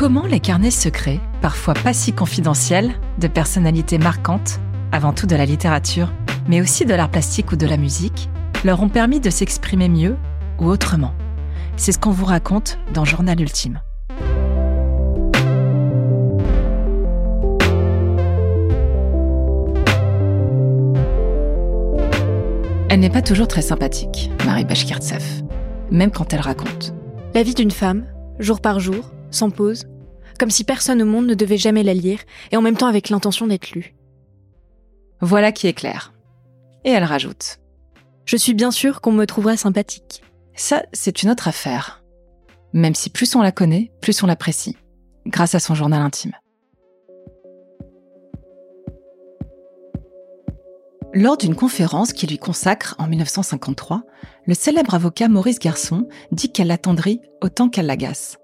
Comment les carnets secrets, parfois pas si confidentiels, de personnalités marquantes, avant tout de la littérature, mais aussi de l'art plastique ou de la musique, leur ont permis de s'exprimer mieux ou autrement? C'est ce qu'on vous raconte dans Journal Ultime. Elle n'est pas toujours très sympathique, Marie Bashkirtsev, même quand elle raconte. La vie d'une femme, jour par jour, sans pause, comme si personne au monde ne devait jamais la lire, et en même temps avec l'intention d'être lue. Voilà qui est clair. Et elle rajoute. Je suis bien sûre qu'on me trouvera sympathique. Ça, c'est une autre affaire. Même si plus on la connaît, plus on l'apprécie, grâce à son journal intime. Lors d'une conférence qui lui consacre en 1953, le célèbre avocat Maurice Garçon dit qu'elle l'attendrit autant qu'elle l'agace.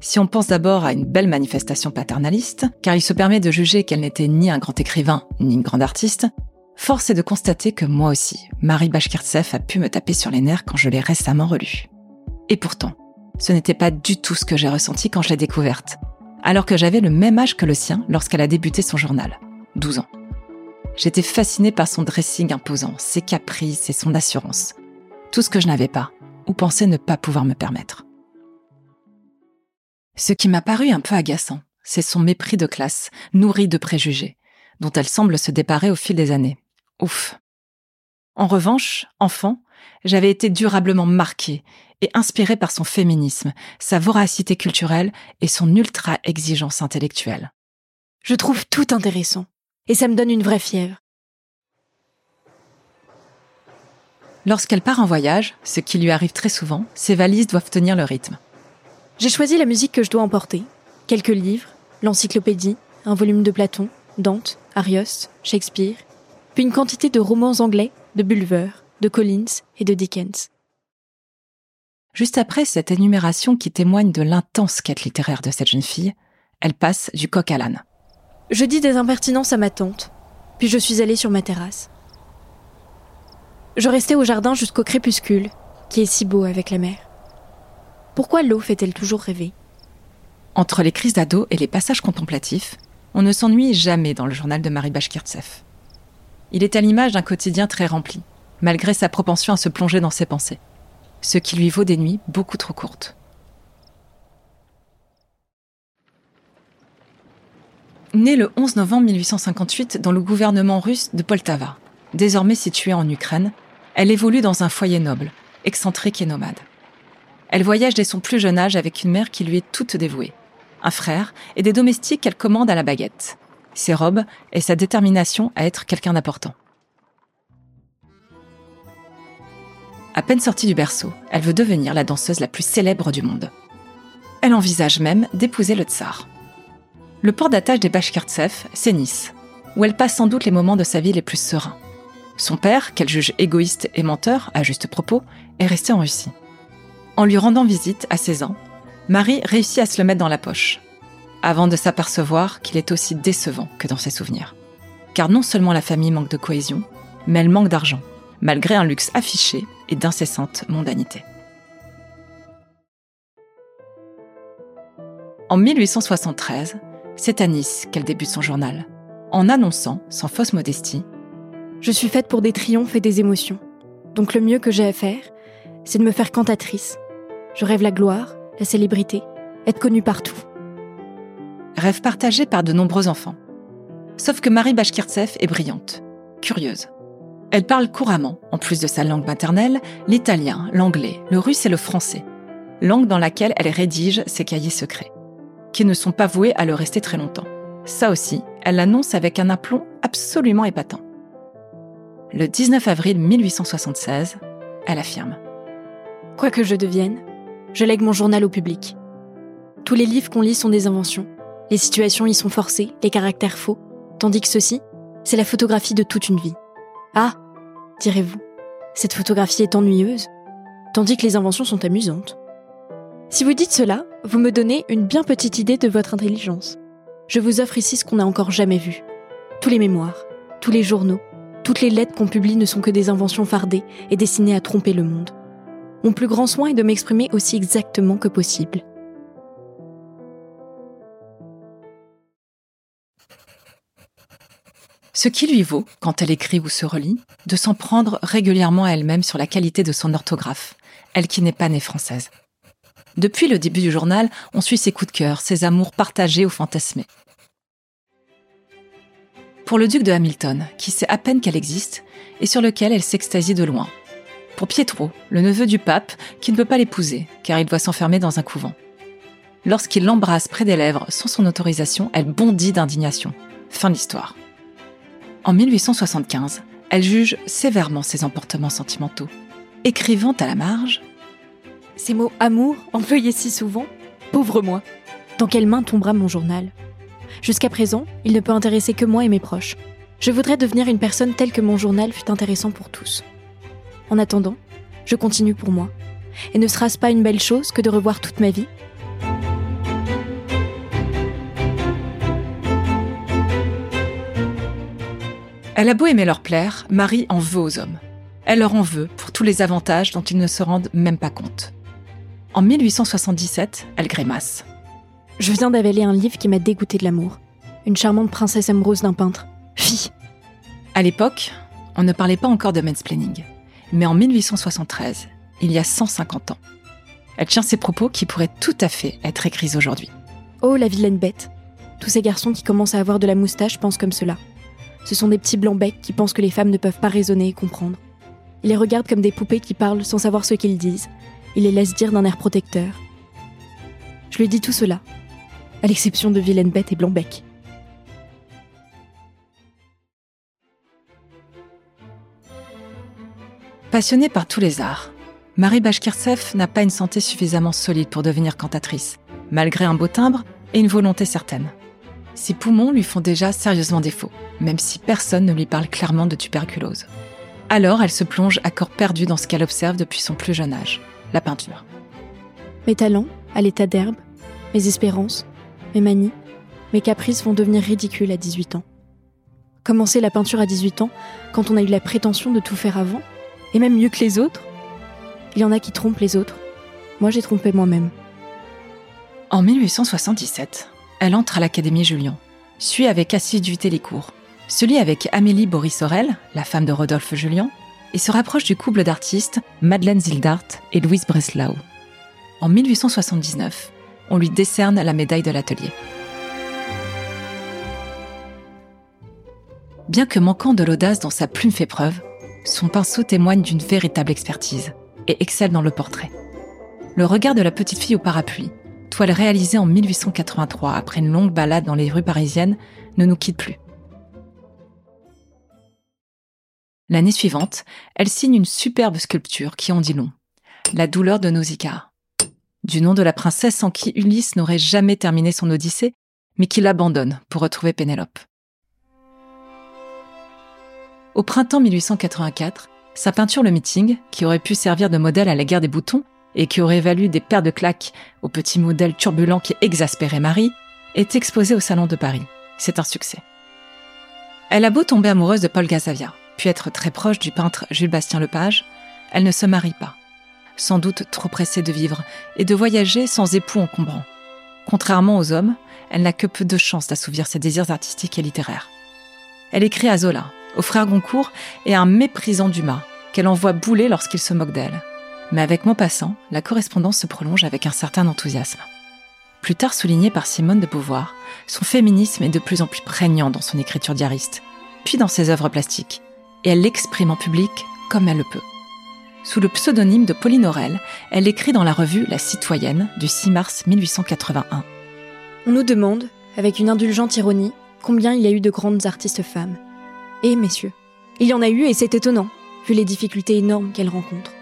Si on pense d'abord à une belle manifestation paternaliste, car il se permet de juger qu'elle n'était ni un grand écrivain ni une grande artiste, force est de constater que moi aussi, Marie Bashkirtsev a pu me taper sur les nerfs quand je l'ai récemment relue. Et pourtant, ce n'était pas du tout ce que j'ai ressenti quand je l'ai découverte, alors que j'avais le même âge que le sien lorsqu'elle a débuté son journal, 12 ans. J'étais fascinée par son dressing imposant, ses caprices et son assurance. Tout ce que je n'avais pas, ou pensais ne pas pouvoir me permettre. Ce qui m'a paru un peu agaçant, c'est son mépris de classe, nourri de préjugés, dont elle semble se déparer au fil des années. Ouf. En revanche, enfant, j'avais été durablement marquée et inspirée par son féminisme, sa voracité culturelle et son ultra-exigence intellectuelle. Je trouve tout intéressant et ça me donne une vraie fièvre. Lorsqu'elle part en voyage, ce qui lui arrive très souvent, ses valises doivent tenir le rythme. J'ai choisi la musique que je dois emporter. Quelques livres, l'encyclopédie, un volume de Platon, Dante, Arioste, Shakespeare, puis une quantité de romans anglais, de Bulwer, de Collins et de Dickens. Juste après cette énumération qui témoigne de l'intense quête littéraire de cette jeune fille, elle passe du coq à l'âne. Je dis des impertinences à ma tante, puis je suis allée sur ma terrasse. Je restais au jardin jusqu'au crépuscule, qui est si beau avec la mer. Pourquoi l'eau fait-elle toujours rêver? Entre les crises d'ado et les passages contemplatifs, on ne s'ennuie jamais dans le journal de Marie Bashkirtsev. Il est à l'image d'un quotidien très rempli, malgré sa propension à se plonger dans ses pensées, ce qui lui vaut des nuits beaucoup trop courtes. Née le 11 novembre 1858 dans le gouvernement russe de Poltava, désormais situé en Ukraine, elle évolue dans un foyer noble, excentrique et nomade. Elle voyage dès son plus jeune âge avec une mère qui lui est toute dévouée, un frère et des domestiques qu'elle commande à la baguette, ses robes et sa détermination à être quelqu'un d'important. À peine sortie du berceau, elle veut devenir la danseuse la plus célèbre du monde. Elle envisage même d'épouser le tsar. Le port d'attache des Bashkirtsev, c'est Nice, où elle passe sans doute les moments de sa vie les plus sereins. Son père, qu'elle juge égoïste et menteur, à juste propos, est resté en Russie. En lui rendant visite à 16 ans, Marie réussit à se le mettre dans la poche, avant de s'apercevoir qu'il est aussi décevant que dans ses souvenirs. Car non seulement la famille manque de cohésion, mais elle manque d'argent, malgré un luxe affiché et d'incessante mondanité. En 1873, c'est à Nice qu'elle débute son journal, en annonçant, sans fausse modestie, Je suis faite pour des triomphes et des émotions. Donc le mieux que j'ai à faire, c'est de me faire cantatrice. Je rêve la gloire, la célébrité, être connue partout. Rêve partagé par de nombreux enfants. Sauf que Marie Bashkirtsev est brillante, curieuse. Elle parle couramment, en plus de sa langue maternelle, l'italien, l'anglais, le russe et le français, langue dans laquelle elle rédige ses cahiers secrets qui ne sont pas voués à le rester très longtemps. Ça aussi, elle l'annonce avec un aplomb absolument épatant. Le 19 avril 1876, elle affirme Quoi que je devienne, je lègue mon journal au public. Tous les livres qu'on lit sont des inventions. Les situations y sont forcées, les caractères faux, tandis que ceci, c'est la photographie de toute une vie. Ah, direz-vous, cette photographie est ennuyeuse, tandis que les inventions sont amusantes. Si vous dites cela, vous me donnez une bien petite idée de votre intelligence. Je vous offre ici ce qu'on n'a encore jamais vu. Tous les mémoires, tous les journaux, toutes les lettres qu'on publie ne sont que des inventions fardées et destinées à tromper le monde. Mon plus grand soin est de m'exprimer aussi exactement que possible. Ce qui lui vaut, quand elle écrit ou se relit, de s'en prendre régulièrement à elle-même sur la qualité de son orthographe, elle qui n'est pas née française. Depuis le début du journal, on suit ses coups de cœur, ses amours partagés ou fantasmés. Pour le duc de Hamilton, qui sait à peine qu'elle existe, et sur lequel elle s'extasie de loin, pour Pietro, le neveu du pape, qui ne peut pas l'épouser, car il doit s'enfermer dans un couvent. Lorsqu'il l'embrasse près des lèvres sans son autorisation, elle bondit d'indignation. Fin de l'histoire. En 1875, elle juge sévèrement ses emportements sentimentaux, écrivant à la marge Ces mots amour, employés si souvent, pauvre moi, dans quelle main tombera mon journal? Jusqu'à présent, il ne peut intéresser que moi et mes proches. Je voudrais devenir une personne telle que mon journal fut intéressant pour tous. En attendant, je continue pour moi. Et ne sera-ce pas une belle chose que de revoir toute ma vie? Elle a beau aimer leur plaire, Marie en veut aux hommes. Elle leur en veut pour tous les avantages dont ils ne se rendent même pas compte. En 1877, elle grimace. Je viens d'avaler un livre qui m'a dégoûté de l'amour. Une charmante princesse amoureuse d'un peintre. Fille À l'époque, on ne parlait pas encore de mansplaining. Mais en 1873, il y a 150 ans, elle tient ces propos qui pourraient tout à fait être écrits aujourd'hui. Oh, la vilaine bête Tous ces garçons qui commencent à avoir de la moustache pensent comme cela. Ce sont des petits blancs becs qui pensent que les femmes ne peuvent pas raisonner et comprendre. Ils les regardent comme des poupées qui parlent sans savoir ce qu'ils disent. Ils les laissent dire d'un air protecteur. Je lui dis tout cela, à l'exception de vilaine bête et blanc Passionnée par tous les arts, Marie Bashkirtsev n'a pas une santé suffisamment solide pour devenir cantatrice, malgré un beau timbre et une volonté certaine. Ses poumons lui font déjà sérieusement défaut, même si personne ne lui parle clairement de tuberculose. Alors elle se plonge à corps perdu dans ce qu'elle observe depuis son plus jeune âge, la peinture. Mes talents, à l'état d'herbe, mes espérances, mes manies, mes caprices vont devenir ridicules à 18 ans. Commencer la peinture à 18 ans, quand on a eu la prétention de tout faire avant, et même mieux que les autres Il y en a qui trompent les autres. Moi, j'ai trompé moi-même. En 1877, elle entre à l'Académie Julian, suit avec assiduité les cours, se lie avec Amélie Boris-Aurel, la femme de Rodolphe Julian, et se rapproche du couple d'artistes Madeleine Zildart et Louise Breslau. En 1879, on lui décerne la médaille de l'atelier. Bien que manquant de l'audace dont sa plume fait preuve, son pinceau témoigne d'une véritable expertise et excelle dans le portrait. Le regard de la petite fille au parapluie, toile réalisée en 1883 après une longue balade dans les rues parisiennes, ne nous quitte plus. L'année suivante, elle signe une superbe sculpture qui en dit long. La douleur de Nausicaa. Du nom de la princesse en qui Ulysse n'aurait jamais terminé son odyssée, mais qui l'abandonne pour retrouver Pénélope. Au printemps 1884, sa peinture Le Meeting, qui aurait pu servir de modèle à la guerre des boutons et qui aurait valu des paires de claques au petit modèle turbulent qui exaspérait Marie, est exposée au Salon de Paris. C'est un succès. Elle a beau tomber amoureuse de Paul Gazavia, puis être très proche du peintre Jules Bastien Lepage, elle ne se marie pas. Sans doute trop pressée de vivre et de voyager sans époux encombrant. Contrairement aux hommes, elle n'a que peu de chances d'assouvir ses désirs artistiques et littéraires. Elle écrit à Zola, au frère Goncourt et un méprisant Dumas, qu'elle envoie bouler lorsqu'il se moque d'elle. Mais avec Maupassant, la correspondance se prolonge avec un certain enthousiasme. Plus tard souligné par Simone de Beauvoir, son féminisme est de plus en plus prégnant dans son écriture diariste, puis dans ses œuvres plastiques, et elle l'exprime en public comme elle le peut. Sous le pseudonyme de Pauline Aurel, elle écrit dans la revue La Citoyenne du 6 mars 1881. On nous demande, avec une indulgente ironie, combien il y a eu de grandes artistes femmes. Et messieurs, il y en a eu et c'est étonnant, vu les difficultés énormes qu'elles rencontrent.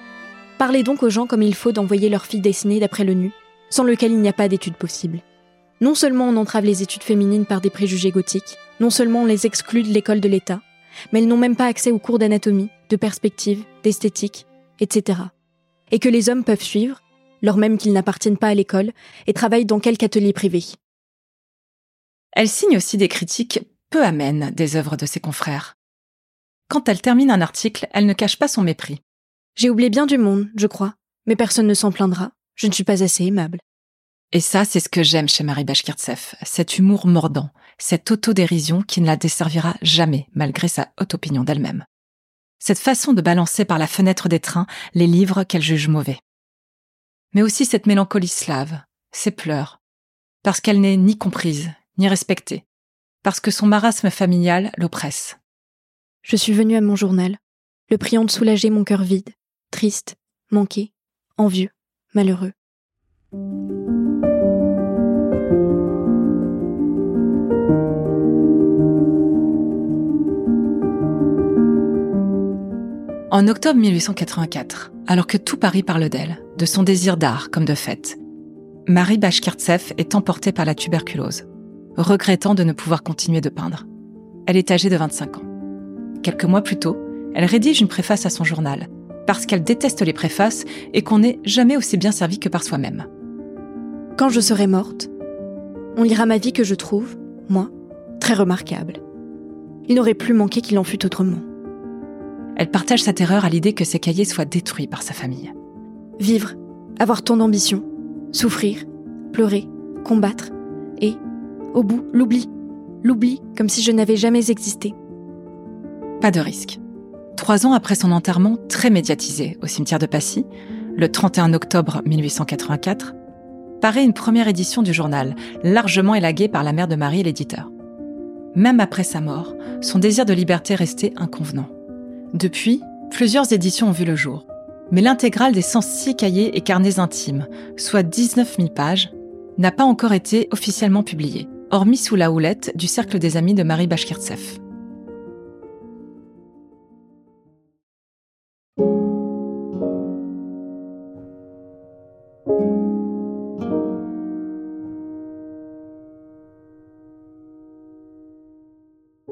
Parlez donc aux gens comme il faut d'envoyer leurs filles dessinées d'après le nu, sans lequel il n'y a pas d'études possibles. Non seulement on entrave les études féminines par des préjugés gothiques, non seulement on les exclut de l'école de l'État, mais elles n'ont même pas accès aux cours d'anatomie, de perspective, d'esthétique, etc. Et que les hommes peuvent suivre, lors même qu'ils n'appartiennent pas à l'école, et travaillent dans quelque atelier privé. Elle signe aussi des critiques peu amènes des œuvres de ses confrères. Quand elle termine un article, elle ne cache pas son mépris. J'ai oublié bien du monde, je crois, mais personne ne s'en plaindra, je ne suis pas assez aimable. Et ça, c'est ce que j'aime chez Marie Bashkirtseff, cet humour mordant, cette autodérision qui ne la desservira jamais malgré sa haute opinion d'elle-même. Cette façon de balancer par la fenêtre des trains les livres qu'elle juge mauvais. Mais aussi cette mélancolie slave, ses pleurs, parce qu'elle n'est ni comprise, ni respectée, parce que son marasme familial l'oppresse. Je suis venue à mon journal, le priant de soulager mon cœur vide, triste, manqué, envieux, malheureux. En octobre 1884, alors que tout Paris parle d'elle, de son désir d'art comme de fête, Marie Bashkirtseff est emportée par la tuberculose, regrettant de ne pouvoir continuer de peindre. Elle est âgée de 25 ans. Quelques mois plus tôt, elle rédige une préface à son journal, parce qu'elle déteste les préfaces et qu'on n'est jamais aussi bien servi que par soi-même. Quand je serai morte, on lira ma vie que je trouve, moi, très remarquable. Il n'aurait plus manqué qu'il en fût autrement. Elle partage sa terreur à l'idée que ses cahiers soient détruits par sa famille. Vivre, avoir tant d'ambition, souffrir, pleurer, combattre, au bout, l'oubli. L'oubli comme si je n'avais jamais existé. Pas de risque. Trois ans après son enterrement très médiatisé au cimetière de Passy, le 31 octobre 1884, paraît une première édition du journal, largement élaguée par la mère de Marie et l'éditeur. Même après sa mort, son désir de liberté restait inconvenant. Depuis, plusieurs éditions ont vu le jour. Mais l'intégrale des 106 cahiers et carnets intimes, soit 19 000 pages, n'a pas encore été officiellement publiée, hormis sous la houlette du Cercle des Amis de Marie Bashkirtseff.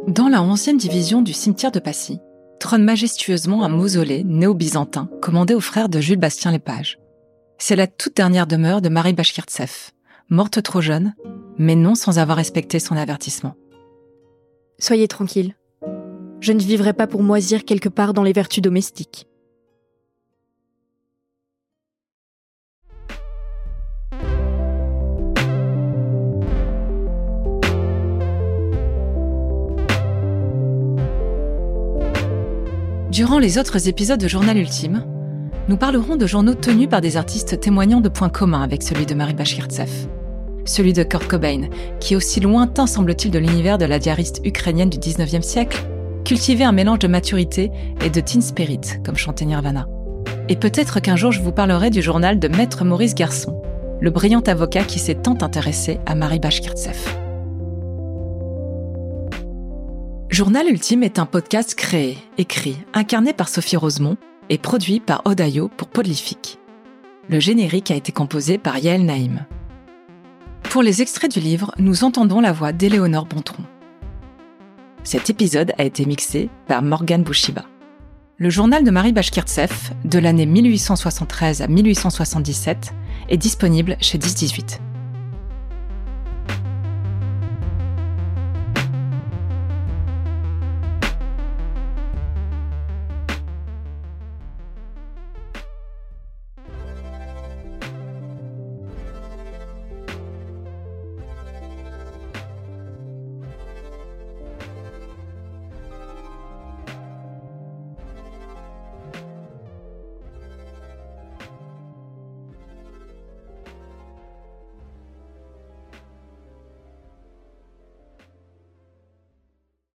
Dans la 11e division du cimetière de Passy, trône majestueusement un mausolée néo-byzantin commandé aux frères de Jules Bastien Lépage. C'est la toute dernière demeure de Marie Bashkirtseff, morte trop jeune, mais non sans avoir respecté son avertissement. Soyez tranquille. Je ne vivrai pas pour moisir quelque part dans les vertus domestiques. Durant les autres épisodes de Journal Ultime, nous parlerons de journaux tenus par des artistes témoignant de points communs avec celui de Marie Bashkirtseff. Celui de Kurt Cobain, qui aussi lointain semble-t-il de l'univers de la diariste ukrainienne du 19e siècle, cultivait un mélange de maturité et de teen spirit, comme chantait Nirvana. Et peut-être qu'un jour je vous parlerai du journal de Maître Maurice Garçon, le brillant avocat qui s'est tant intéressé à Marie Bashkirtseff. Journal Ultime est un podcast créé, écrit, incarné par Sophie Rosemont et produit par Odayo pour Polyphique. Le générique a été composé par Yael Naïm. Pour les extraits du livre, nous entendons la voix d'Éléonore Bontron. Cet épisode a été mixé par Morgane Bouchiba. Le journal de Marie Bashkirtseff, de l'année 1873 à 1877, est disponible chez 1018.